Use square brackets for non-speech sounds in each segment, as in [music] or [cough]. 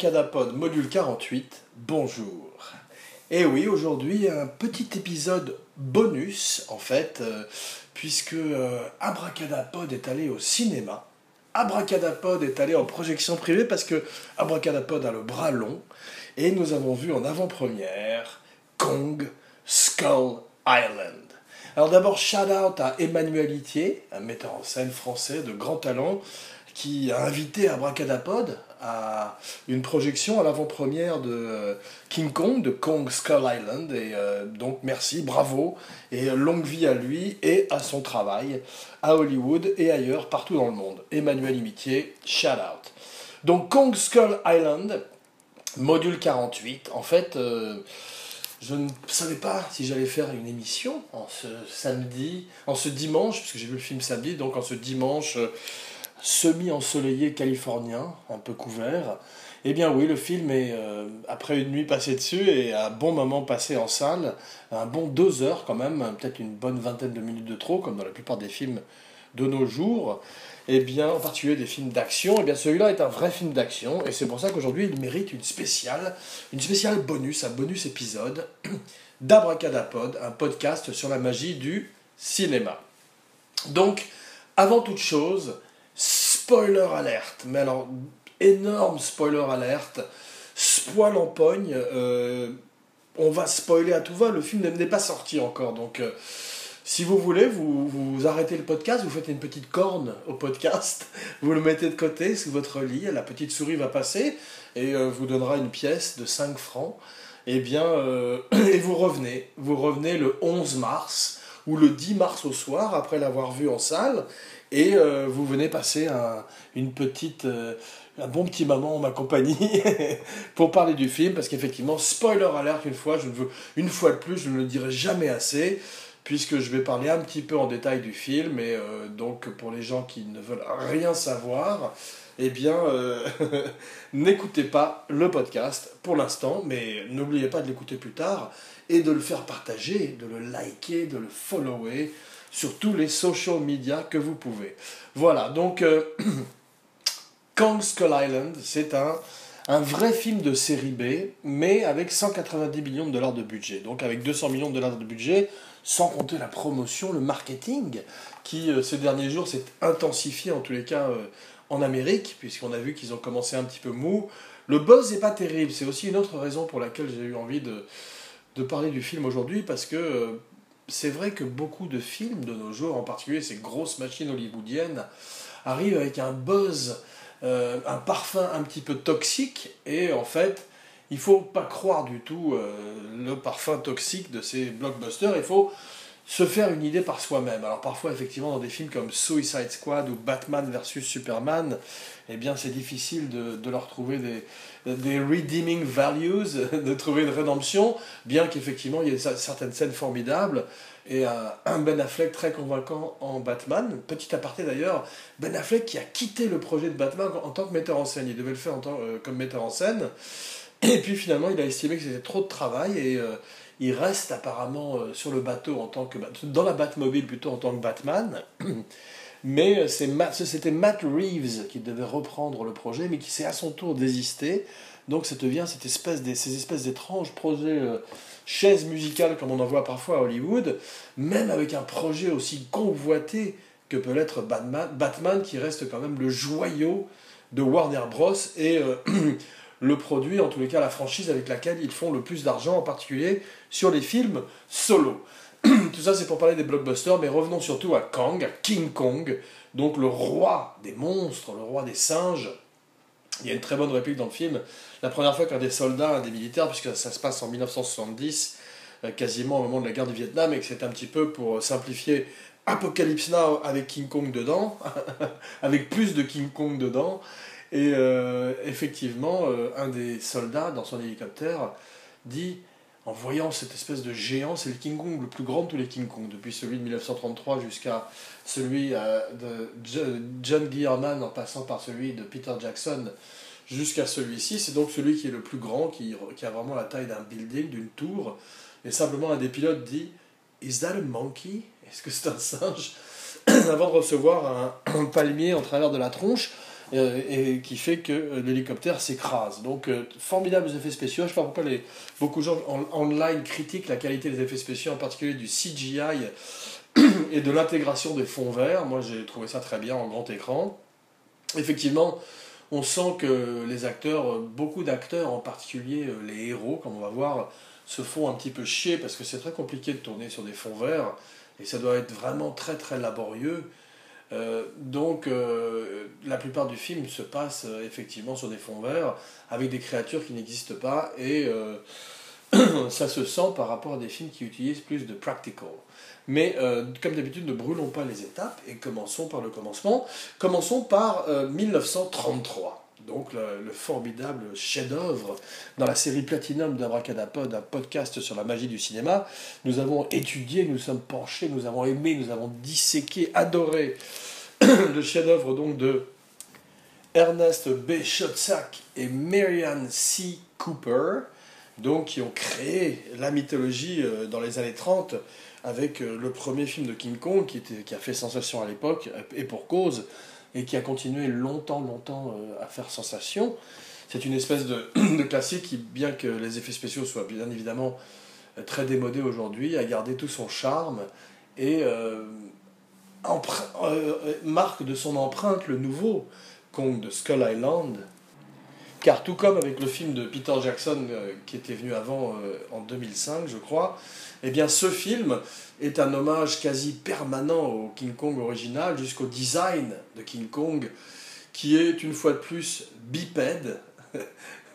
Abracadapod module 48, bonjour. Et oui, aujourd'hui un petit épisode bonus en fait, euh, puisque euh, Abracadapod est allé au cinéma. Abracadapod est allé en projection privée parce que Abracadapod a le bras long et nous avons vu en avant-première Kong Skull Island. Alors d'abord, shout out à Emmanuel Itier, un metteur en scène français de grand talent, qui a invité Abracadapod à une projection à l'avant-première de euh, King Kong, de Kong Skull Island. Et euh, donc merci, bravo, et longue vie à lui et à son travail à Hollywood et ailleurs, partout dans le monde. Emmanuel Imitier, shout out. Donc Kong Skull Island, module 48, en fait... Euh, je ne savais pas si j'allais faire une émission en ce samedi, en ce dimanche, puisque j'ai vu le film samedi, donc en ce dimanche semi-ensoleillé californien, un peu couvert. Eh bien oui, le film est, euh, après une nuit passée dessus et un bon moment passé en salle, un bon deux heures quand même, peut-être une bonne vingtaine de minutes de trop, comme dans la plupart des films de nos jours, eh bien, en particulier des films d'action, eh bien celui-là est un vrai film d'action, et c'est pour ça qu'aujourd'hui il mérite une spéciale, une spéciale bonus, un bonus épisode [clears throat] d'Abracadapod, un podcast sur la magie du cinéma. Donc, avant toute chose, spoiler alerte, mais alors énorme spoiler alerte, spoil en pogne, euh, on va spoiler à tout va, le film n'est pas sorti encore, donc euh, si vous voulez, vous, arrêtez le podcast, vous faites une petite corne au podcast, [laughs] vous le mettez de côté sous votre lit, la petite souris va passer et euh, vous donnera une pièce de 5 francs, et eh bien, [clears throat] et vous revenez, vous revenez le 11 mars ou le 10 mars au soir après l'avoir vu en salle et euh, vous venez passer un, une petite, euh, un bon petit moment en ma compagnie [laughs] pour parler du film, parce qu'effectivement, spoiler alert une fois, je veux, une fois de plus, je ne le dirai jamais assez, puisque je vais parler un petit peu en détail du film, et euh, donc pour les gens qui ne veulent rien savoir, eh bien, [laughs] n'écoutez pas le podcast pour l'instant, mais n'oubliez pas de l'écouter plus tard et de le faire partager, de le liker, de le follower sur tous les social media que vous pouvez. Voilà, donc euh, [clears throat] Kong Skull Island, c'est un, un vrai film de série B, mais avec 190 millions de dollars de budget. Donc avec 200 millions de dollars de budget, sans compter la promotion, le marketing, qui euh, ces derniers jours s'est intensifié en tous les cas euh, en Amérique, puisqu'on a vu qu'ils ont commencé un petit peu mou. Le buzz n'est pas terrible, c'est aussi une autre raison pour laquelle j'ai eu envie de, de parler du film aujourd'hui, parce que c'est vrai que beaucoup de films de nos jours, en particulier ces grosses machines hollywoodiennes, arrivent avec un buzz, euh, un parfum un petit peu toxique, et en fait, il faut pas croire du tout euh, le parfum toxique de ces blockbusters, il faut se faire une idée par soi-même. Alors parfois, effectivement, dans des films comme Suicide Squad ou Batman versus Superman, eh bien, c'est difficile de, de, leur trouver des, des redeeming values, [laughs] de trouver une rédemption, bien qu'effectivement, il y ait certaines scènes formidables et un, Ben Affleck très convaincant en Batman. Petit aparté d'ailleurs, Ben Affleck qui a quitté le projet de Batman en tant que metteur en scène. Il devait le faire en tant, euh, comme metteur en scène. Et puis finalement, il a estimé que c'était trop de travail et euh, il reste apparemment euh, sur le bateau en tant que dans la Batmobile plutôt en tant que Batman. [clears throat] Mais c'était Matt Reeves qui devait reprendre le projet, mais qui s'est à son tour désisté. Donc ça devient cette espèce ces espèces d'étranges projets euh, chaises musicales comme on en voit parfois à Hollywood, même avec un projet aussi convoité que peut l'être Batman, Batman, qui reste quand même le joyau de Warner Bros. [clears throat] le produit, en tous les cas la franchise avec laquelle ils font le plus d'argent, en particulier sur les films solo. [clears throat] Tout ça c'est pour parler des blockbusters, mais revenons surtout à Kong, à King Kong, donc le roi des monstres, le roi des singes. Il y a une très bonne réplique dans le film. La première fois qu'un des soldats, un des militaires, puisque ça se passe en 1970, euh, quasiment au moment de la guerre du Vietnam, et que c'est un petit peu pour simplifier Apocalypse Now avec King Kong dedans, [laughs] avec plus de King Kong dedans, et euh, effectivement, euh, un des soldats dans son hélicoptère dit, en voyant cette espèce de géant, c'est le King Kong le plus grand de tous les King Kong, depuis celui de 1933 jusqu'à celui euh, de John Guillerman, en passant par celui de Peter Jackson jusqu'à celui-ci. C'est donc celui qui est le plus grand, qui, qui a vraiment la taille d'un building, d'une tour. Et simplement, un des pilotes dit Is that a monkey? Est-ce que c'est un singe? [clears throat] Avant de recevoir un palmier en travers de la tronche et qui fait que l'hélicoptère s'écrase. Donc, formidables effets spéciaux. Je ne sais pas pourquoi beaucoup de gens en, online critiquent la qualité des effets spéciaux, en particulier du CGI [clears throat] et de l'intégration des fonds verts. Moi, j'ai trouvé ça très bien en grand écran. Effectivement, on sent que les acteurs, beaucoup d'acteurs, en particulier les héros, comme on va voir, se font un petit peu chier parce que c'est très compliqué de tourner sur des fonds verts et ça doit être vraiment très très laborieux. Euh, donc euh, la plupart du film se passe euh, effectivement sur des fonds verts avec des créatures qui n'existent pas et [clears throat] ça se sent par rapport à des films qui utilisent plus de practical. Mais comme d'habitude, ne brûlons pas les étapes et commençons par le commencement. Commençons par 1933 donc le, formidable chef-d'œuvre dans la série Platinum d'Abracadapod, un podcast sur la magie du cinéma. Nous avons étudié, nous sommes penchés, nous avons aimé, nous avons disséqué, adoré [clears throat] le chef-d'œuvre donc de Ernest B. Schotzak et Marianne C. Cooper, donc qui ont créé la mythologie euh, dans les années 30 avec euh, le premier film de King Kong qui, a fait sensation à l'époque et pour cause et qui a continué longtemps, longtemps euh, à faire sensation. C'est une espèce [clears throat] de, classique qui, bien que les effets spéciaux soient bien évidemment euh, très démodés aujourd'hui, a gardé tout son charme et euh, marque de son empreinte le nouveau Kong de Skull Island. Car tout comme avec le film de Peter Jackson qui était venu avant en 2005, je crois, eh bien ce film est un hommage quasi permanent au King Kong original, jusqu'au design de King Kong, qui est une fois de plus bipède, [laughs]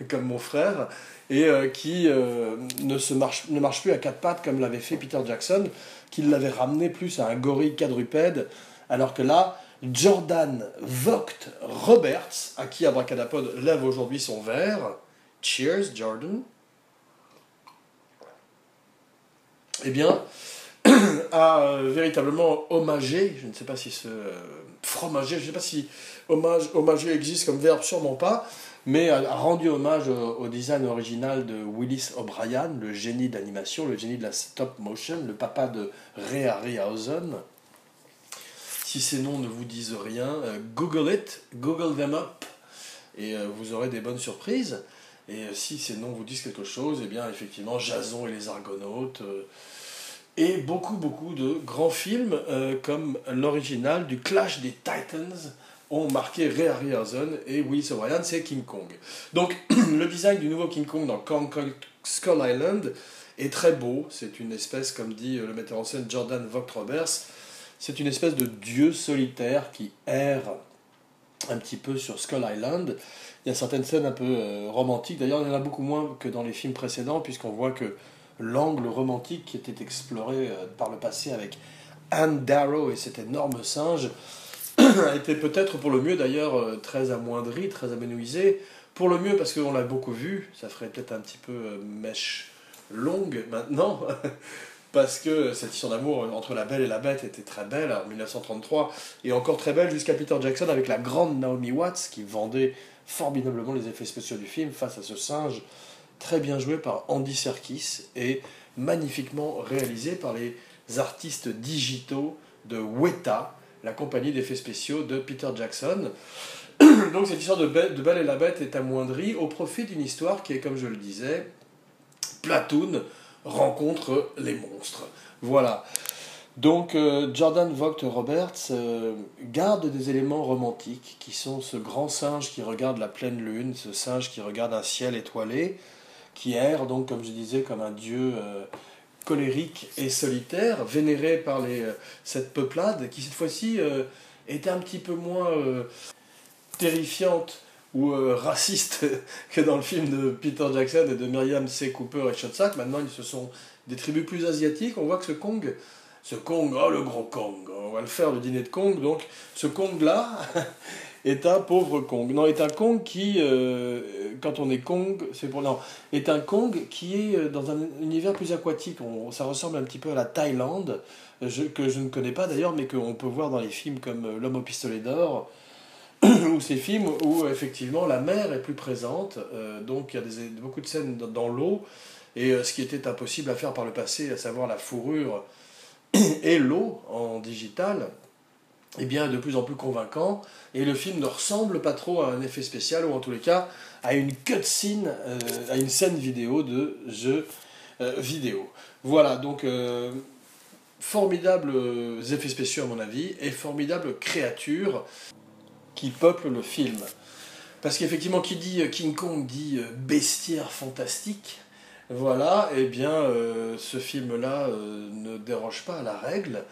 comme mon frère, et euh, qui euh, ne, se marche, ne marche plus à quatre pattes comme l'avait fait Peter Jackson, qui l'avait ramené plus à un gorille quadrupède, alors que là, Jordan Vogt Roberts, à qui Abracadapod lève aujourd'hui son verre, cheers Jordan, eh bien, a euh, véritablement hommagé, je ne sais pas si ce euh, fromager, je ne sais pas si hommage, hommagé existe comme verbe, sûrement pas, mais a, rendu hommage au, design original de Willis O'Brien, le génie d'animation, le génie de la stop motion, le papa de Ray Harryhausen. Si ces noms ne vous disent rien, euh, Google it, Google them up, et vous aurez des bonnes surprises. Et si ces noms vous disent quelque chose, eh bien effectivement, Jason et les Argonautes, et beaucoup, beaucoup de grands films euh, comme l'original du Clash des Titans ont marqué Ray Harryhausen et Willis O'Brien, c'est King Kong. Donc [clears throat] le design du nouveau King Kong dans Kong Skull Island est très beau. C'est une espèce, comme dit le metteur en scène Jordan Vogt Roberts, c'est une espèce de dieu solitaire qui erre un petit peu sur Skull Island. Il y a certaines scènes un peu euh, romantiques. D'ailleurs, il y en a beaucoup moins que dans les films précédents, puisqu'on voit que l'angle romantique qui était exploré euh, par le passé avec Anne Darrow et cet énorme singe [clears throat] a été peut-être pour le mieux d'ailleurs euh, très amoindri, très aménouisé. Pour le mieux parce qu'on l'a beaucoup vu, ça ferait peut-être un petit peu euh, mèche longue maintenant, [laughs] parce que cette histoire d'amour entre la belle et la bête était très belle en 1933, et encore très belle jusqu'à Peter Jackson avec la grande Naomi Watts qui vendait formidablement les effets spéciaux du film face à ce singe très bien joué par Andy Serkis et magnifiquement réalisé par les artistes digitaux de Weta, la compagnie d'effets spéciaux de Peter Jackson. [clears throat] Donc cette histoire de, de Belle et la Bête est amoindrie au profit d'une histoire qui est, comme je le disais, Platoon rencontre les monstres. Voilà. Donc euh, Jordan Vogt Roberts euh, garde des éléments romantiques qui sont ce grand singe qui regarde la pleine lune, ce singe qui regarde un ciel étoilé, qui erre, donc, comme je disais, comme un dieu euh, colérique et solitaire, vénéré par les, euh, cette peuplade, qui cette fois-ci euh, était un petit peu moins terrifiante ou raciste [laughs] que dans le film de Peter Jackson et de Miriam C. Cooper et Shotzak. Maintenant, ils se sont des tribus plus asiatiques. On voit que ce Kong, ce Kong, oh le gros Kong, on va le faire le dîner de Kong, donc ce Kong-là, [laughs] est un pauvre Kong. Non, est un Kong qui, euh, quand on est Kong, c'est pour non, est un Kong qui est euh, dans un univers plus aquatique. ça ressemble un petit peu à la Thaïlande, que je ne connais pas d'ailleurs, mais qu'on peut voir dans les films comme euh, L'homme au pistolet d'or, [coughs] ou ces films où effectivement la mer est plus présente. donc il y a beaucoup de scènes dans, l'eau, et ce qui était impossible à faire par le passé, à savoir la fourrure [coughs] et l'eau en digital eh bien, de plus en plus convaincant, et le film ne ressemble pas trop à un effet spécial, ou en tous les cas à une cutscene, euh, à une scène vidéo de jeu euh, vidéo. Voilà, donc euh, formidables effets spéciaux à mon avis, et formidables créatures qui peuplent le film. Parce qu'effectivement, qui dit King Kong dit bestiaire fantastique. Voilà, et eh bien, ce film-là ne déroge pas à la règle.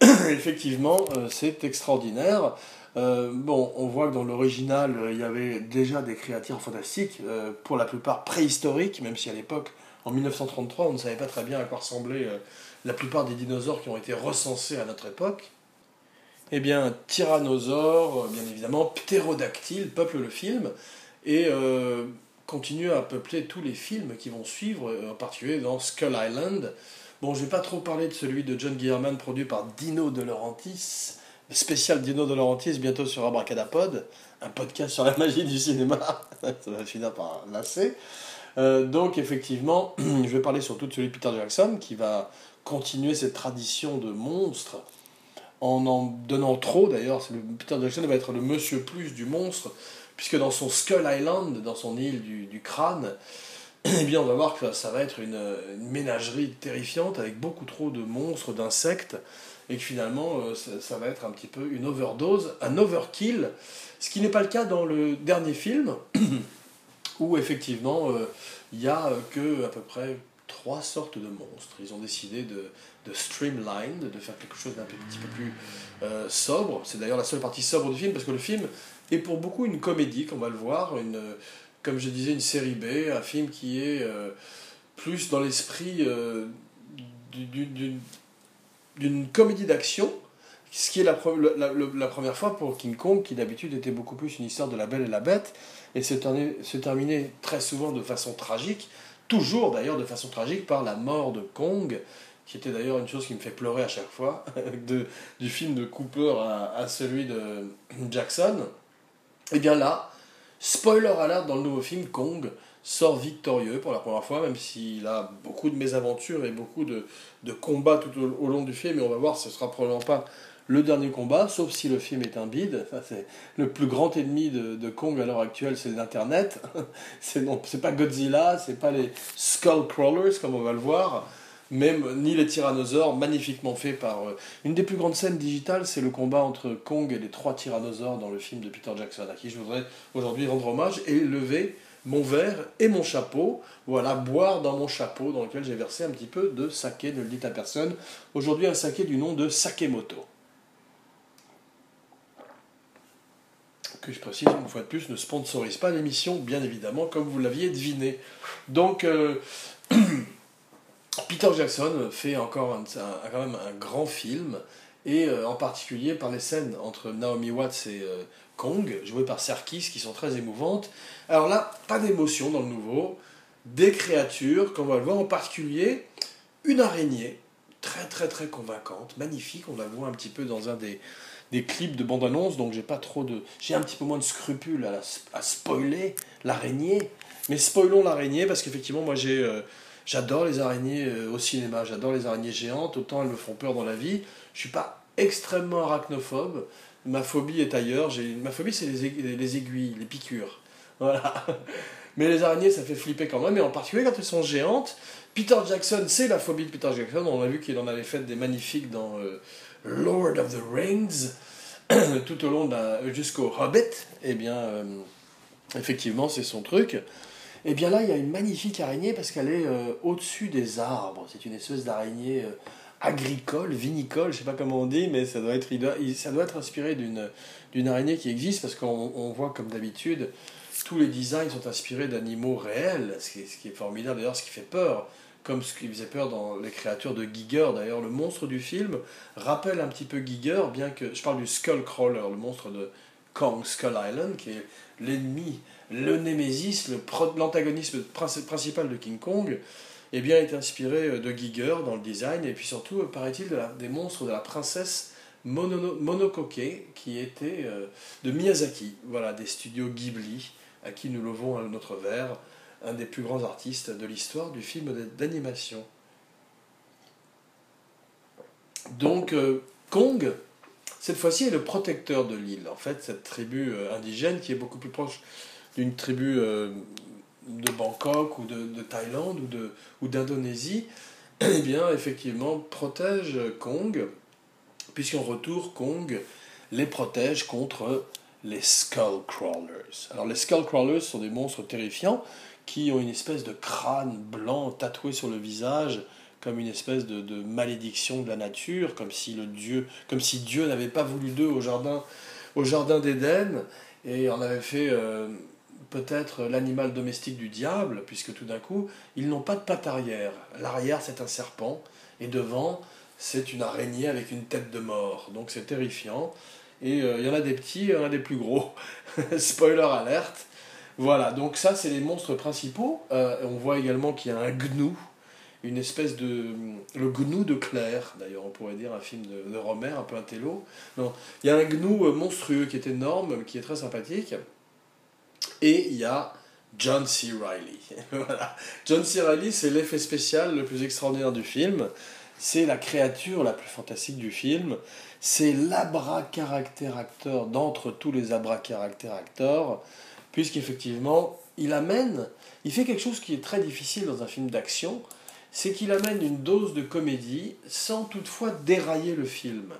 [coughs] effectivement, euh, c'est extraordinaire. Euh, bon, on voit que dans l'original, euh, il y avait déjà des créatures fantastiques, pour la plupart préhistoriques, même si à l'époque, en 1933, on ne savait pas très bien à quoi ressemblaient la plupart des dinosaures qui ont été recensés à notre époque. Eh bien, tyrannosaure, bien évidemment, ptérodactyle peuple le film, et continue à peupler tous les films qui vont suivre, en particulier dans Skull Island, Bon, je vais pas trop parler de celui de John Guillerman produit par Dino De Laurentiis, spécial Dino De Laurentiis bientôt sur Abracadapod, un podcast sur la magie du cinéma. [laughs] Ça va finir par lasser. Euh, donc effectivement, [clears throat] je vais parler surtout de celui de Peter Jackson qui va continuer cette tradition de monstre en en donnant trop d'ailleurs. Peter Jackson va être le monsieur plus du monstre puisque dans son Skull Island, dans son île du crâne, eh bien, on va voir que ça va être une, ménagerie terrifiante avec beaucoup trop de monstres, d'insectes, et que finalement, euh, ça, va être un petit peu une overdose, un overkill, ce qui n'est pas le cas dans le dernier film, [clears throat] où effectivement, euh, il n'y a que à peu près trois sortes de monstres. Ils ont décidé de, de streamline, de faire quelque chose d'un petit peu plus euh, sobre. C'est d'ailleurs la seule partie sobre du film, parce que le film est pour beaucoup une comédie, comme on va le voir, une comme je disais, une série B, un film qui est euh, plus dans l'esprit euh, d'une comédie d'action, ce qui est la, première fois pour King Kong, qui d'habitude était beaucoup plus une histoire de la belle et la bête, et se, terminait très souvent de façon tragique, toujours d'ailleurs de façon tragique par la mort de Kong, qui était d'ailleurs une chose qui me fait pleurer à chaque fois, [laughs] de, du film de Cooper à, à celui de Jackson. Et bien là, Spoiler alert dans le nouveau film, Kong sort victorieux pour la première fois, même s'il a beaucoup de mésaventures et beaucoup de, combats tout au, long du film, et on va voir, ce sera probablement pas le dernier combat, sauf si le film est un bide. c'est le plus grand ennemi de, Kong à l'heure actuelle, c'est l'Internet. [laughs] c'est non, c'est pas Godzilla, c'est pas les Skullcrawlers, comme on va le voir même ni les tyrannosaures, magnifiquement fait par... Euh, une des plus grandes scènes digitales, c'est le combat entre Kong et les trois tyrannosaures dans le film de Peter Jackson, à qui je voudrais aujourd'hui rendre hommage et lever mon verre et mon chapeau, voilà, boire dans mon chapeau dans lequel j'ai versé un petit peu de saké, ne le dites à personne. Aujourd'hui, un saké du nom de Sakemoto. Que je précise une fois de plus, ne sponsorise pas l'émission, bien évidemment, comme vous l'aviez deviné. Donc, euh, [clears throat] Peter Jackson fait encore un, quand même un grand film, et euh, en particulier par les scènes entre Naomi Watts et euh, Kong, jouées par Serkis, qui sont très émouvantes. Alors là, pas d'émotion dans le nouveau, des créatures, qu'on va le voir, en particulier une araignée, très très très convaincante, magnifique, on la voit un petit peu dans un des, des clips de bande-annonce, donc j'ai pas trop de... j'ai un petit peu moins de scrupules à, à spoiler l'araignée, mais spoilons l'araignée, parce qu'effectivement, moi j'ai... Euh, J'adore les araignées euh, au cinéma, j'adore les araignées géantes, autant elles me font peur dans la vie. Je suis pas extrêmement arachnophobe, ma phobie est ailleurs. Ma phobie, c'est les, aiguilles, les piqûres. [laughs] Voilà. Mais les araignées, ça fait flipper quand même, et en particulier quand elles sont géantes. Peter Jackson, c'est la phobie de Peter Jackson. On a vu qu'il en avait fait des magnifiques dans euh, Lord of the Rings, [clears throat] tout au long jusqu'au Hobbit. Eh bien, euh, effectivement, c'est son truc. Et eh bien là, il y a une magnifique araignée parce qu'elle est euh, au-dessus des arbres. C'est une espèce d'araignée euh, agricole, vinicole, je sais pas comment on dit, mais ça doit être, ça doit être inspiré d'une, araignée qui existe parce qu'on voit comme d'habitude, tous les designs sont inspirés d'animaux réels, ce qui, est, ce qui est formidable d'ailleurs, ce qui fait peur comme ce qui faisait peur dans les créatures de Giger. D'ailleurs, le monstre du film rappelle un petit peu Giger, bien que je parle du Skullcrawler, le monstre de Kong Skull Island, qui est l'ennemi le Némésis, l'antagonisme principal de King Kong, eh bien, est inspiré euh, de Giger dans le design, et puis surtout, euh, paraît-il, des monstres de la princesse Monokoke, qui était euh, de Miyazaki, voilà, des studios Ghibli, à qui nous levons notre verre, un des plus grands artistes de l'histoire du film d'animation. Donc, Kong, cette fois-ci est le protecteur de l'île. En fait, cette tribu indigène qui est beaucoup plus proche d'une tribu de Bangkok ou de, Thaïlande ou, de, d'Indonésie, [clears throat] eh effectivement, protège Kong, puisqu'en retour, Kong les protège contre les Skullcrawlers. Alors, les Skullcrawlers sont des monstres terrifiants qui ont une espèce de crâne blanc tatoué sur le visage, comme une espèce de, de malédiction de la nature, comme si, le Dieu, comme si Dieu n'avait pas voulu d'eux au jardin, au jardin d'Éden, et en avait fait. Euh, peut-être l'animal domestique du diable, puisque tout d'un coup, ils n'ont pas de patte arrière. L'arrière, c'est un serpent, et devant, c'est une araignée avec une tête de mort. Donc c'est terrifiant. Et euh, il y en a des petits, il y en a des plus gros. [laughs] Spoiler alerte. Voilà, donc ça, c'est les monstres principaux. Euh, on voit également qu'il y a un gnou, une espèce de... Le gnou de Claire, d'ailleurs, on pourrait dire un film de, de Romer, un peu un télo. Non, il y a un gnou euh, monstrueux qui est énorme, qui est très sympathique. Et il y a John C. [laughs] Voilà. John C. Reilly, c'est l'effet spécial le plus extraordinaire du film. C'est la créature la plus fantastique du film. C'est l'abra-caractère acteur d'entre tous les abra-caractère acteurs, puisqu'effectivement, il amène, il fait quelque chose qui est très difficile dans un film d'action, c'est qu'il amène une dose de comédie sans toutefois dérailler le film.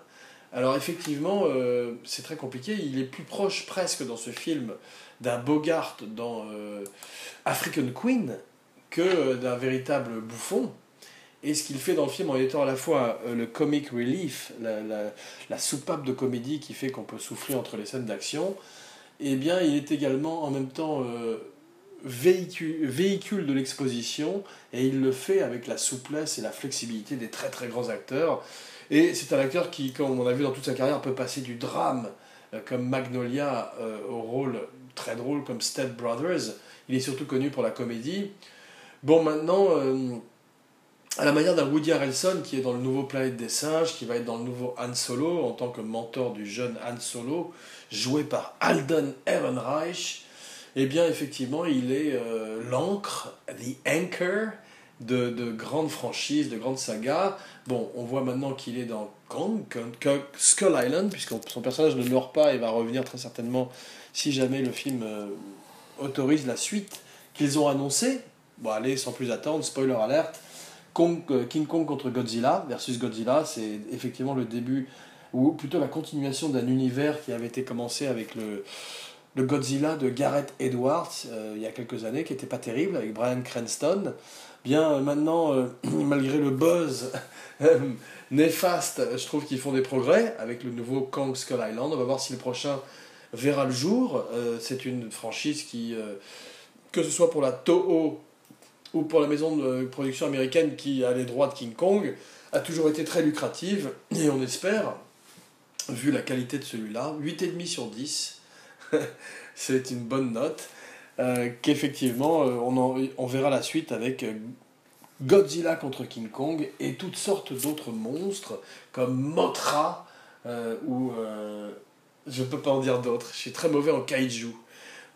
Alors effectivement, euh, c'est très compliqué, il est plus proche presque dans ce film d'un Bogart dans euh, African Queen que euh, d'un véritable bouffon. Et ce qu'il fait dans le film en étant à la fois le comic relief, la, soupape de comédie qui fait qu'on peut souffler entre les scènes d'action, eh bien il est également en même temps véhicule de l'exposition et il le fait avec la souplesse et la flexibilité des très très grands acteurs. Et c'est un acteur qui, comme on a vu dans toute sa carrière, peut passer du drame comme Magnolia au rôle très drôle comme Step Brothers. Il est surtout connu pour la comédie. Bon, maintenant, euh, à la manière d'un Woody Harrelson qui est dans le nouveau Planète des Singes, qui va être dans le nouveau Han Solo en tant que mentor du jeune Han Solo, joué par Alden Ehrenreich, eh bien, effectivement, il est euh, l'encre, the anchor de, de, grandes franchises, de grandes sagas. Bon, on voit maintenant qu'il est dans Kong, Skull Island, puisque son personnage ne meurt pas et va revenir très certainement si jamais le film euh, autorise la suite qu'ils ont annoncé. Bon, allez, sans plus attendre, spoiler alert. Euh, King Kong contre Godzilla versus Godzilla, c'est effectivement le début, ou plutôt la continuation d'un univers qui avait été commencé avec le, le Godzilla de Gareth Edwards euh, il y a quelques années, qui n'était pas terrible, avec Brian Cranston. Bien, maintenant, [clears throat] malgré le buzz [laughs] néfaste, je trouve qu'ils font des progrès avec le nouveau Kong Skull Island. On va voir si le prochain verra le jour. Euh, c'est une franchise qui, euh, que ce soit pour la Toho ou pour la maison de production américaine qui a les droits de King Kong, a toujours été très lucrative. Et on espère, vu la qualité de celui-là, 8,5 sur 10, [laughs] c'est une bonne note, euh, qu'effectivement on, on verra la suite avec Godzilla contre King Kong et toutes sortes d'autres monstres comme Mothra ou je ne peux pas en dire d'autres. Je suis très mauvais en kaiju.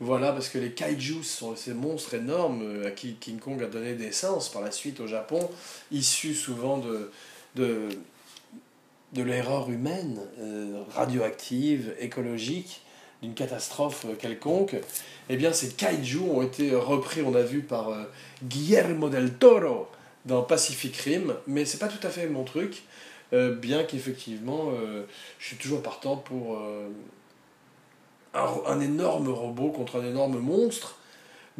Voilà, parce que les kaijus sont ces monstres énormes euh, à qui King Kong a donné naissance par la suite au Japon, issus souvent de, de, de l'erreur humaine, euh, radioactive, écologique, d'une catastrophe quelconque. Eh bien, ces kaijus ont été repris, on a vu, par euh, Guillermo del Toro dans Pacific Rim, mais c'est pas tout à fait mon truc. Euh, bien qu'effectivement, euh, je suis toujours partant pour euh, un, énorme robot contre un énorme monstre,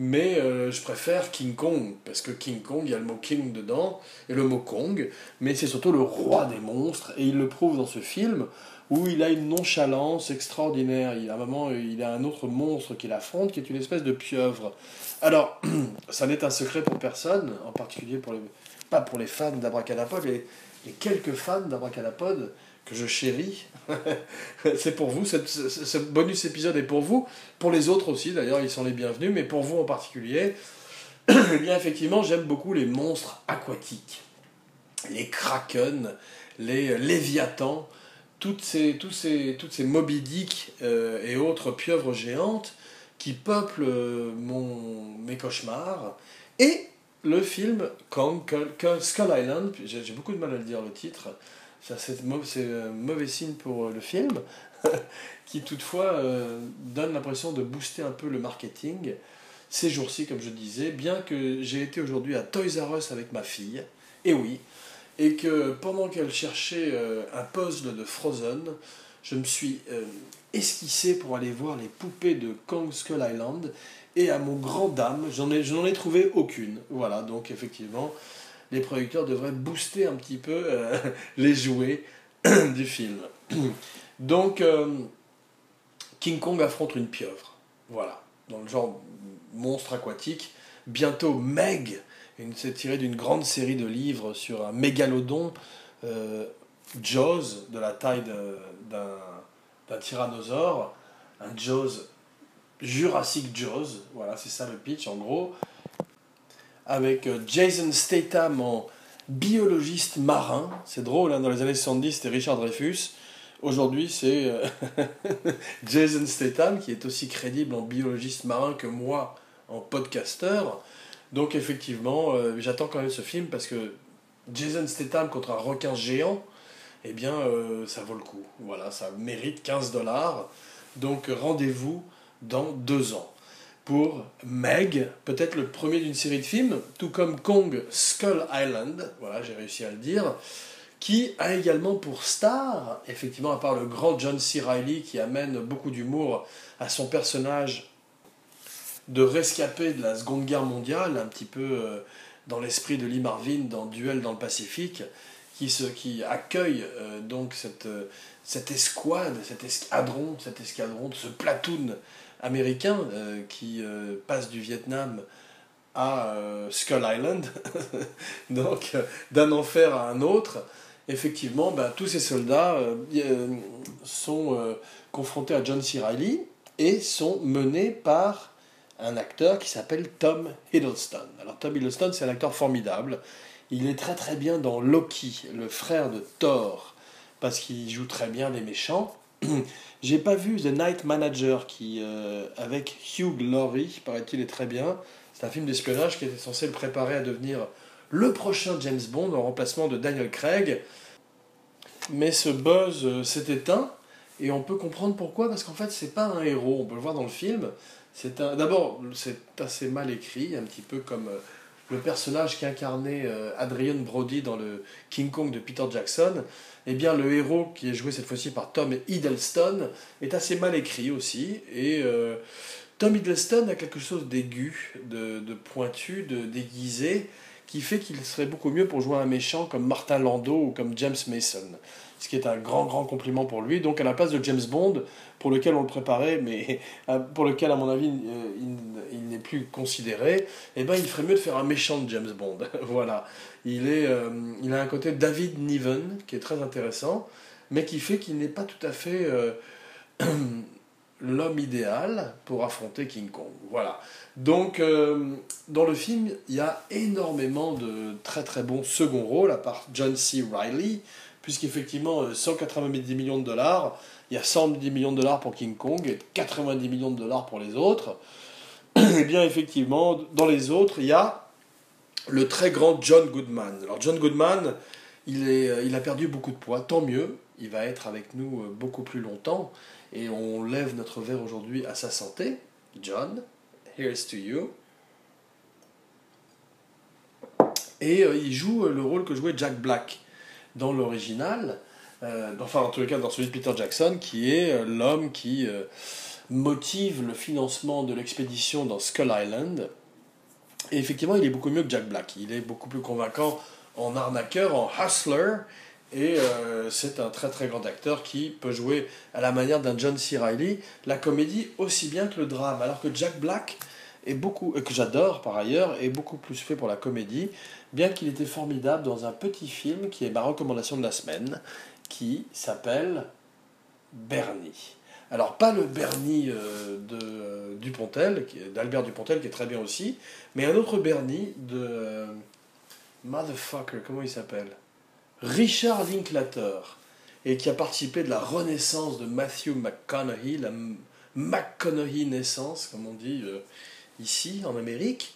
mais je préfère King Kong, parce que King Kong, il y a le mot King dedans, et le mot Kong, mais c'est surtout le roi des monstres, et il le prouve dans ce film, où il a une nonchalance extraordinaire. Il, a un moment, il a un autre monstre qu'il affronte, qui est une espèce de pieuvre. Alors, [clears throat] ça n'est un secret pour personne, en particulier pour pas pour les fans d'Abracadapod, mais les quelques fans d'Abracadapod que je chéris. [laughs] c'est pour vous, ce, bonus épisode est pour vous, pour les autres aussi d'ailleurs, ils sont les bienvenus, mais pour vous en particulier, [clears throat] eh bien effectivement, j'aime beaucoup les monstres aquatiques, les kraken, les léviathans, toutes ces, toutes ces euh, et autres pieuvres géantes qui peuplent mon, mes cauchemars. Et le film Skull Island, j'ai beaucoup de mal à le dire le titre, c'est un mauvais signe pour le film, [laughs] qui toutefois euh, donne l'impression de booster un peu le marketing ces jours-ci, comme je disais, bien que j'ai été aujourd'hui à Toys R Us avec ma fille, et oui, et que pendant qu'elle cherchait euh, un puzzle de Frozen, je me suis euh, esquissé pour aller voir les poupées de Kong Skull Island, et à mon grand dame, j'en ai, ai trouvé aucune. Voilà, donc effectivement, les producteurs devraient booster un petit peu [laughs] les jouets [clears throat] du film. [clears throat] Donc, euh, King Kong affronte une pieuvre. Voilà, dans le genre monstre aquatique. Bientôt, Meg, c'est tiré d'une grande série de livres sur un mégalodon, euh, Jaws, de la taille d'un tyrannosaure. Un Jaws, Jurassic Jaws, voilà, c'est ça le pitch en gros. Avec euh, Jason Statham en biologiste marin. C'est drôle, hein, dans les années 70, c'était Richard Dreyfus. Aujourd'hui, c'est euh, [laughs] Jason Statham, qui est aussi crédible en biologiste marin que moi en podcasteur. Donc effectivement, euh, j'attends quand même ce film parce que Jason Statham contre un requin géant, eh bien, ça vaut le coup. Voilà, ça mérite 15 dollars. Donc rendez-vous dans deux ans pour Meg, peut-être le premier d'une série de films, tout comme Kong Skull Island, voilà, j'ai réussi à le dire qui a également pour star, effectivement, à part le grand John C. Reilly qui amène beaucoup d'humour à son personnage de rescapé de la Seconde Guerre mondiale, un petit peu euh, dans l'esprit de Lee Marvin dans Duel dans le Pacifique, qui, se, qui accueille euh, donc cette, euh, cette escouade, cet escadron, cet escadron, ce platoon américain qui passe du Vietnam à Skull Island, [laughs] donc d'un enfer à un autre effectivement, ben, tous ces soldats euh, euh, sont euh, confrontés à John C. Reilly et sont menés par un acteur qui s'appelle Tom Hiddleston. Alors Tom Hiddleston, c'est un acteur formidable. Il est très très bien dans Loki, le frère de Thor, parce qu'il joue très bien les méchants. [clears throat] J'ai pas vu The Night Manager qui, avec Hugh Laurie, paraît-il, est très bien. C'est un film d'espionnage qui était censé le préparer à devenir le prochain James Bond en remplacement de Daniel Craig. Mais ce buzz euh, s'est éteint et on peut comprendre pourquoi parce qu'en fait c'est pas un héros, on peut le voir dans le film. C'est d'abord c'est assez mal écrit, un petit peu comme euh, le personnage qu'incarnait euh, Adrian Brody dans le King Kong de Peter Jackson. Eh bien le héros qui est joué cette fois-ci par Tom Hiddleston est assez mal écrit aussi et Tom Hiddleston a quelque chose d'aigu, de, de pointu, de déguisé qui fait qu'il serait beaucoup mieux pour jouer un méchant comme Martin Landau ou comme James Mason. Ce qui est un grand, grand compliment pour lui. Donc, à la place de James Bond, pour lequel on le préparait, mais euh, pour lequel, à mon avis, euh, il, n'est plus considéré, eh ben, il ferait mieux de faire un méchant de James Bond. [laughs] voilà. Il, est, euh, il a un côté David Niven, qui est très intéressant, mais qui fait qu'il n'est pas tout à fait [clears throat] l'homme idéal pour affronter King Kong. Voilà. Donc, dans le film, il y a énormément de très très bons second rôles, à part John C. Reilly, puisqu'effectivement, 190 euh, millions de dollars, il y a 110 millions de dollars pour King Kong et 90 millions de dollars pour les autres. et [clears throat] eh bien, effectivement, dans les autres, il y a le très grand John Goodman. Alors, John Goodman, il, euh, il a perdu beaucoup de poids, tant mieux, il va être avec nous beaucoup plus longtemps, et on lève notre verre aujourd'hui à sa santé, John. Here's to you. Et euh, il joue euh, le rôle que jouait Jack Black dans l'original, euh, enfin en tout cas dans celui de Peter Jackson, qui est l'homme qui motive le financement de l'expédition dans Skull Island. Et effectivement, il est beaucoup mieux que Jack Black. Il est beaucoup plus convaincant en arnaqueur, en hustler, et c'est un très très grand acteur qui peut jouer à la manière d'un John C. Reilly la comédie aussi bien que le drame. Alors que Jack Black est beaucoup, que j'adore par ailleurs, est beaucoup plus fait pour la comédie, bien qu'il était formidable dans un petit film qui est ma recommandation de la semaine, qui s'appelle Bernie. Alors pas le Bernie euh, de euh, Dupontel, d'Albert Dupontel qui est très bien aussi, mais un autre Bernie de euh, motherfucker, comment il s'appelle? Richard Linklater et qui a participé de la renaissance de Matthew McConaughey, la McConaughey naissance, comme on dit ici en Amérique.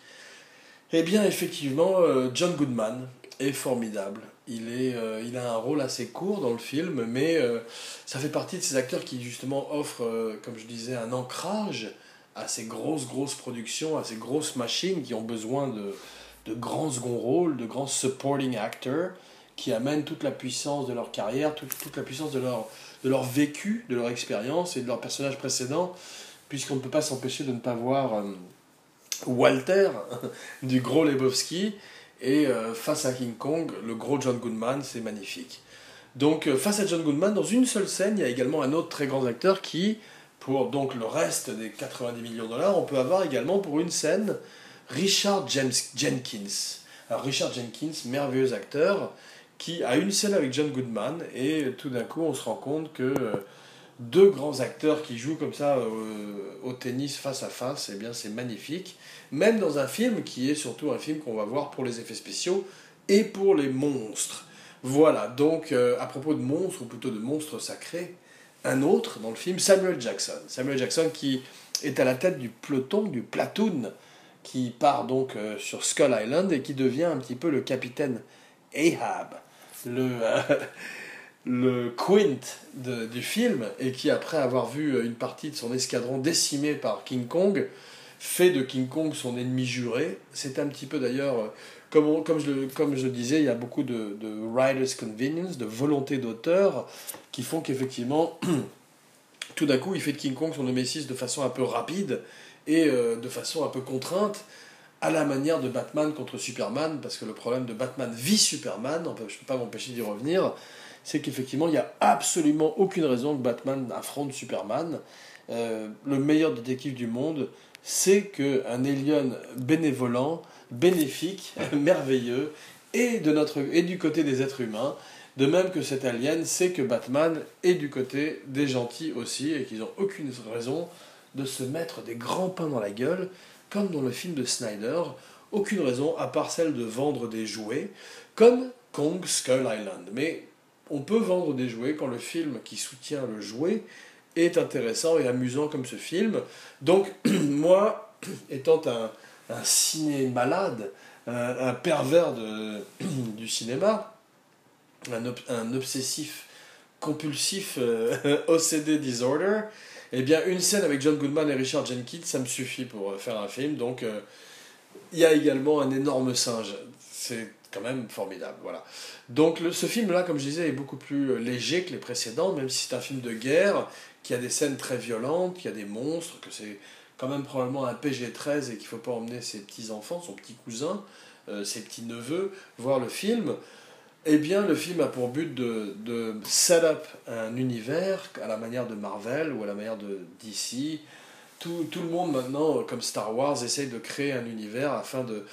Eh bien, effectivement, euh, John Goodman est formidable. Il, est, euh, il a un rôle assez court dans le film, mais euh, ça fait partie de ces acteurs qui, justement, offrent, comme je disais, un ancrage à ces grosses, grosses productions, à ces grosses machines qui ont besoin de, de grands second rôles, de grands supporting actors, qui amènent toute la puissance de leur carrière, toute, toute la puissance de leur, de leur vécu, de leur expérience et de leur personnage précédent, puisqu'on ne peut pas s'empêcher de ne pas voir Walter [laughs] du gros Lebowski, et euh, face à King Kong, le gros John Goodman, c'est magnifique. Donc euh, face à John Goodman, dans une seule scène, il y a également un autre très grand acteur qui, pour donc le reste des 90 millions de dollars, on peut avoir également pour une scène Richard James Jenkins. Alors Richard Jenkins, merveilleux acteur, qui a une scène avec John Goodman, et tout d'un coup on se rend compte que euh, deux grands acteurs qui jouent comme ça euh, au tennis face à face, eh bien c'est magnifique. Même dans un film qui est surtout un film qu'on va voir pour les effets spéciaux et pour les monstres. Voilà, donc euh, à propos de monstres, ou plutôt de monstres sacrés, un autre dans le film, Samuel Jackson. Samuel Jackson qui est à la tête du peloton, du platoon, qui part donc sur Skull Island et qui devient un petit peu le capitaine Ahab le, euh, le quint du film, et qui, après avoir vu une partie de son escadron décimé par King Kong, fait de King Kong son ennemi juré. C'est un petit peu d'ailleurs, comme, comme, je, comme je disais, il y a beaucoup de, de writer's convenience, de volonté d'auteur, qui font qu'effectivement, [clears throat] tout d'un coup, il fait de King Kong son némésis de façon un peu rapide et euh, de façon un peu contrainte à la manière de Batman contre Superman, parce que le problème de Batman vit Superman, je ne peux pas m'empêcher d'y revenir, c'est qu'effectivement, il n'y a absolument aucune raison que Batman affronte Superman. Euh, le meilleur détective du monde, c'est qu'un alien bénévolent, bénéfique, [laughs] merveilleux, et, de notre, du côté des êtres humains, de même que cet alien sait que Batman est du côté des gentils aussi, et qu'ils n'ont aucune raison de se mettre des grands pains dans la gueule comme dans le film de Snyder, aucune raison à part celle de vendre des jouets, comme Kong Skull Island. Mais on peut vendre des jouets quand le film qui soutient le jouet est intéressant et amusant comme ce film. Donc [clears throat] moi, [clears throat] étant un, un ciné malade, un, pervers de, [clears throat] du cinéma, un, obsessif compulsif euh, [laughs] OCD disorder, eh bien, une scène avec John Goodman et Richard Jenkins, ça me suffit pour euh, faire un film. Donc, euh, il y a également un énorme singe. C'est quand même formidable, voilà. Donc, ce film-là, comme je disais, est beaucoup plus euh, léger que les précédents, même si c'est un film de guerre, qui a des scènes très violentes, qui a des monstres, que c'est quand même probablement un PG-13 et qu'il ne faut pas emmener ses petits-enfants, son petit cousin, ses petits-neveux, voir le film. Eh bien, le film a pour but de, de set up un univers à la manière de Marvel ou à la manière de DC. Tout, tout le monde maintenant, comme Star Wars, essaye de créer un univers afin de,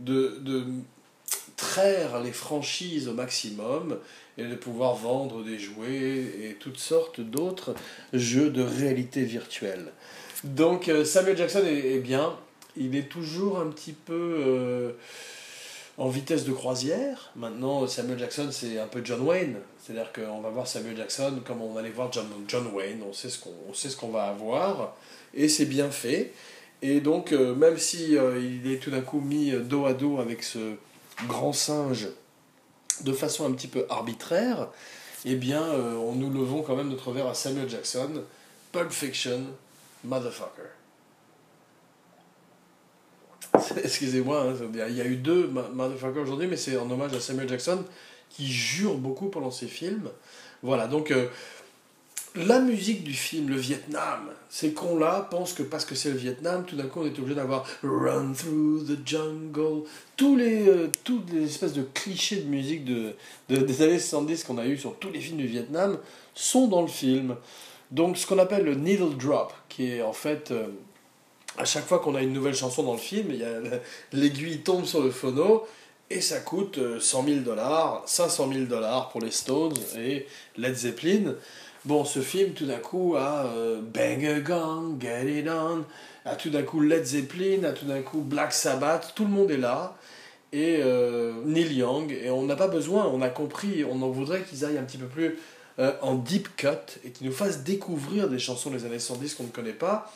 de traire les franchises au maximum et de pouvoir vendre des jouets et toutes sortes d'autres jeux de réalité virtuelle. Donc euh, Samuel Jackson est, bien, il est toujours un petit peu... Euh, en vitesse de croisière. Maintenant, Samuel Jackson, c'est un peu John Wayne. C'est-à-dire qu'on va voir Samuel Jackson comme on allait voir John, John Wayne. On sait ce qu'on va avoir. Et c'est bien fait. Et donc, euh, même si il est tout d'un coup mis dos à dos avec ce grand singe de façon un petit peu arbitraire, eh bien, euh, on nous levons quand même notre verre à Samuel Jackson. Pulp Fiction, motherfucker. [laughs] Excusez-moi, hein, il y a eu deux Motherfucker aujourd'hui, mais c'est en hommage à Samuel Jackson qui jure beaucoup pendant ses films. Voilà, donc euh, la musique du film, le Vietnam, ces cons-là pensent que parce que c'est le Vietnam, tout d'un coup on est obligé d'avoir Run Through the Jungle, tous les, euh, toutes les espèces de clichés de musique de, des années 70 qu'on a eu sur tous les films du Vietnam sont dans le film. Donc ce qu'on appelle le needle drop, qui est en fait euh, à chaque fois qu'on a une nouvelle chanson dans le film, [laughs] l'aiguille tombe sur le phono et ça coûte 100 000 dollars, 500 000 dollars pour les Stones et Led Zeppelin. Bon, ce film, tout d'un coup, a euh, Bang a Gong, Get It On, a tout d'un coup Led Zeppelin, a tout d'un coup Black Sabbath, tout le monde est là, et euh, Neil Young, et on n'a pas besoin, on a compris, on en voudrait qu'ils aillent un petit peu plus euh, en deep cut et qu'ils nous fassent découvrir des chansons des années 110 qu'on ne connaît pas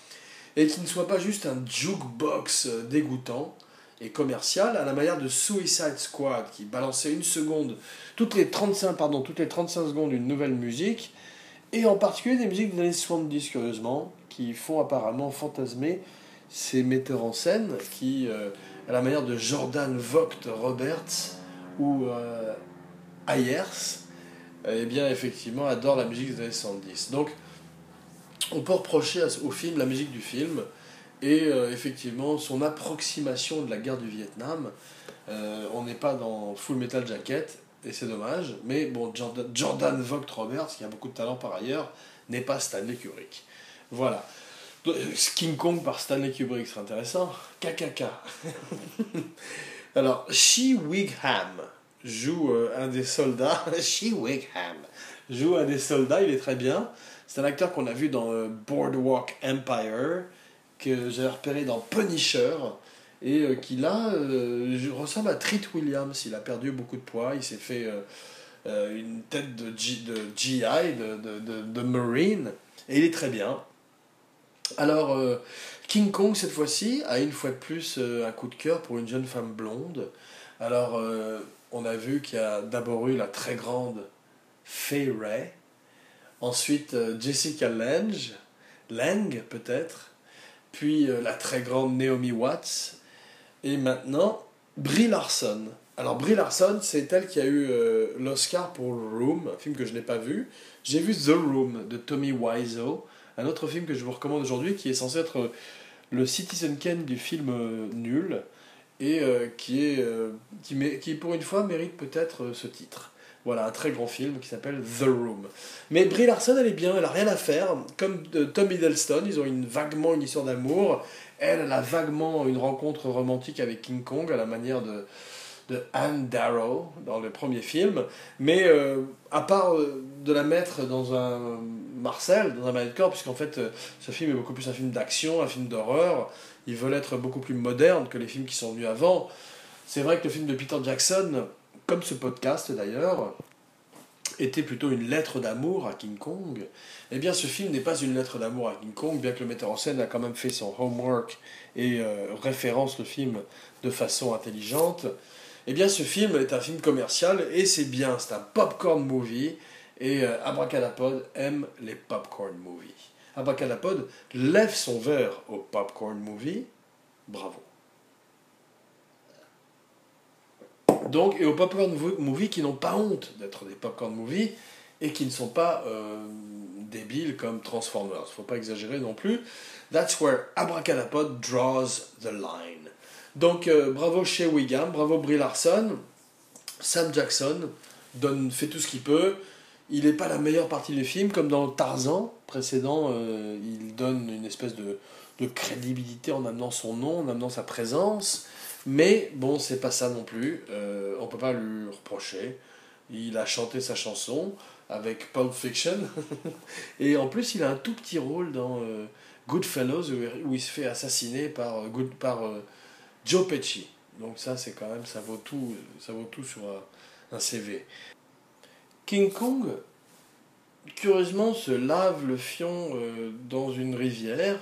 et qui ne soit pas juste un jukebox dégoûtant. et commercial, à la manière de Suicide Squad, qui balançait une seconde, toutes les 35, pardon, toutes les 35 secondes, une nouvelle musique, et en particulier des musiques des années 70, curieusement, qui font apparemment fantasmer ces metteurs en scène qui, euh, à la manière de Jordan Vogt Roberts ou euh, Ayers, eh bien, effectivement, adorent la musique des années 70. Donc, on peut reprocher au film la musique du film et euh, effectivement son approximation de la guerre du Vietnam. on n'est pas dans Full Metal Jacket et c'est dommage, mais bon, Jordan, Jordan Vogt Roberts, qui a beaucoup de talent par ailleurs, n'est pas Stanley Kubrick. Voilà. King Kong par Stanley Kubrick serait intéressant. KKK. [laughs] Alors, Shi Wigham joue euh, un des soldats. [laughs] Shi Wigham joue un des soldats, il est très bien. C'est un acteur qu'on a vu dans euh, Boardwalk Empire, que j'ai repéré dans Punisher, et euh, qui là ressemble à Treat Williams. Il a perdu beaucoup de poids, il s'est fait une tête de, GI, de, de, Marine, et il est très bien. Alors, euh, King Kong, cette fois-ci, a une fois de plus euh, un coup de cœur pour une jeune femme blonde. Alors, euh, on a vu qu'il y a d'abord eu la très grande Fay Ray, ensuite Jessica Lange, Lang peut-être, puis la très grande Naomi Watts, et maintenant Brie Larson. Alors Brie Larson, c'est elle qui a eu l'Oscar pour Room, un film que je n'ai pas vu. J'ai vu The Room de Tommy Wiseau un autre film que je vous recommande aujourd'hui qui est censé être le Citizen Kane du film euh, nul et euh, qui, est, euh, qui, pour une fois mérite peut-être ce titre. Voilà, un très grand film qui s'appelle The Room. Mais Brie Larson, elle est bien, elle a rien à faire. Comme Tom Hiddleston, ils ont une, vaguement une histoire d'amour. Elle, a vaguement une rencontre romantique avec King Kong à la manière de, de Anne Darrow dans le premier film. Mais euh, à part euh, de la mettre dans un Marcel, dans un de corps, puisqu'en fait euh, ce film est beaucoup plus un film d'action, un film d'horreur, ils veulent être beaucoup plus modernes que les films qui sont venus avant. C'est vrai que le film de Peter Jackson, comme ce podcast d'ailleurs, était plutôt une lettre d'amour à King Kong. Eh bien, ce film n'est pas une lettre d'amour à King Kong, bien que le metteur en scène a quand même fait son homework et référence le film de façon intelligente. Eh bien, ce film est un film commercial et c'est bien, c'est un popcorn movie. Et euh, Abracadapod aime les popcorn movies. Abracadapod lève son verre au popcorn movie. Bravo. Donc, et aux popcorn movies qui n'ont pas honte d'être des popcorn movies et qui ne sont pas euh, débiles comme Transformers. Faut pas exagérer non plus. That's where Abracadapod draws the line. Donc euh, bravo chez Wiggum, bravo Brie Larson. Sam Jackson donne, fait tout ce qu'il peut. Il n'est pas la meilleure partie du film, comme dans Tarzan précédent, euh, il donne une espèce de, crédibilité en amenant son nom, en amenant sa présence. Mais bon, c'est pas ça non plus. Euh, on peut pas lui reprocher. Il a chanté sa chanson avec Pulp Fiction. [laughs] Et en plus, il a un tout petit rôle dans Goodfellows où, il se fait assassiner par, Good, par Joe Pesci. Donc ça, c'est quand même, ça vaut tout, ça vaut tout sur un, CV. King Kong, curieusement, se lave le fion euh, dans une rivière.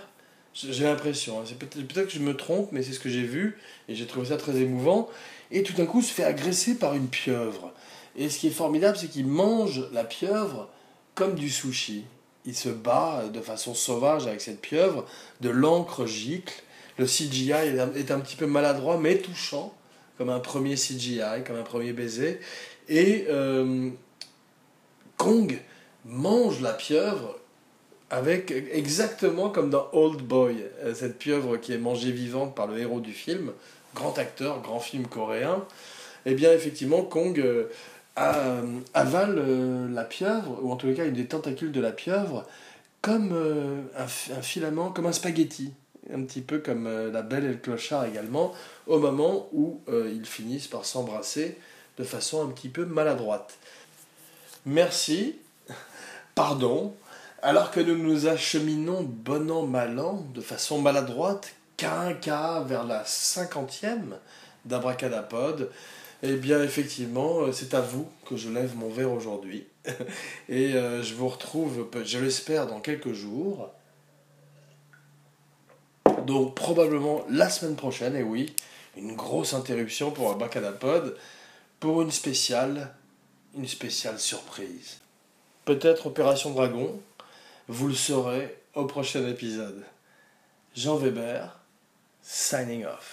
J'ai l'impression, hein. c'est peut-être que je me trompe, mais c'est ce que j'ai vu, et j'ai trouvé ça très émouvant. Et tout d'un coup, se fait agresser par une pieuvre. Et ce qui est formidable, c'est qu'il mange la pieuvre comme du sushi. Il se bat de façon sauvage avec cette pieuvre, de l'encre gicle, le CGI est un, petit peu maladroit, mais touchant, comme un premier CGI, comme un premier baiser. Et euh, Kong mange la pieuvre avec exactement comme dans Old Boy, euh, cette pieuvre qui est mangée vivante par le héros du film, grand acteur, grand film coréen. Eh bien, effectivement, Kong euh, avale la pieuvre, ou en tout cas une des tentacules de la pieuvre, comme un, filament, comme un spaghetti un petit peu comme euh, la belle et le clochard également, au moment où euh, ils finissent par s'embrasser de façon un petit peu maladroite. Merci, pardon, alors que nous nous acheminons bon an mal an, de façon maladroite, quinca vers la cinquantième d'Abracadapod, eh bien effectivement, euh, c'est à vous que je lève mon verre aujourd'hui. [laughs] Et euh, je vous retrouve, je l'espère, dans quelques jours. Donc probablement la semaine prochaine, et oui, une grosse interruption pour Abracadapod, pour une spéciale, une spéciale surprise. Peut-être Opération Dragon, vous le saurez au prochain épisode. Jean Weber, signing off.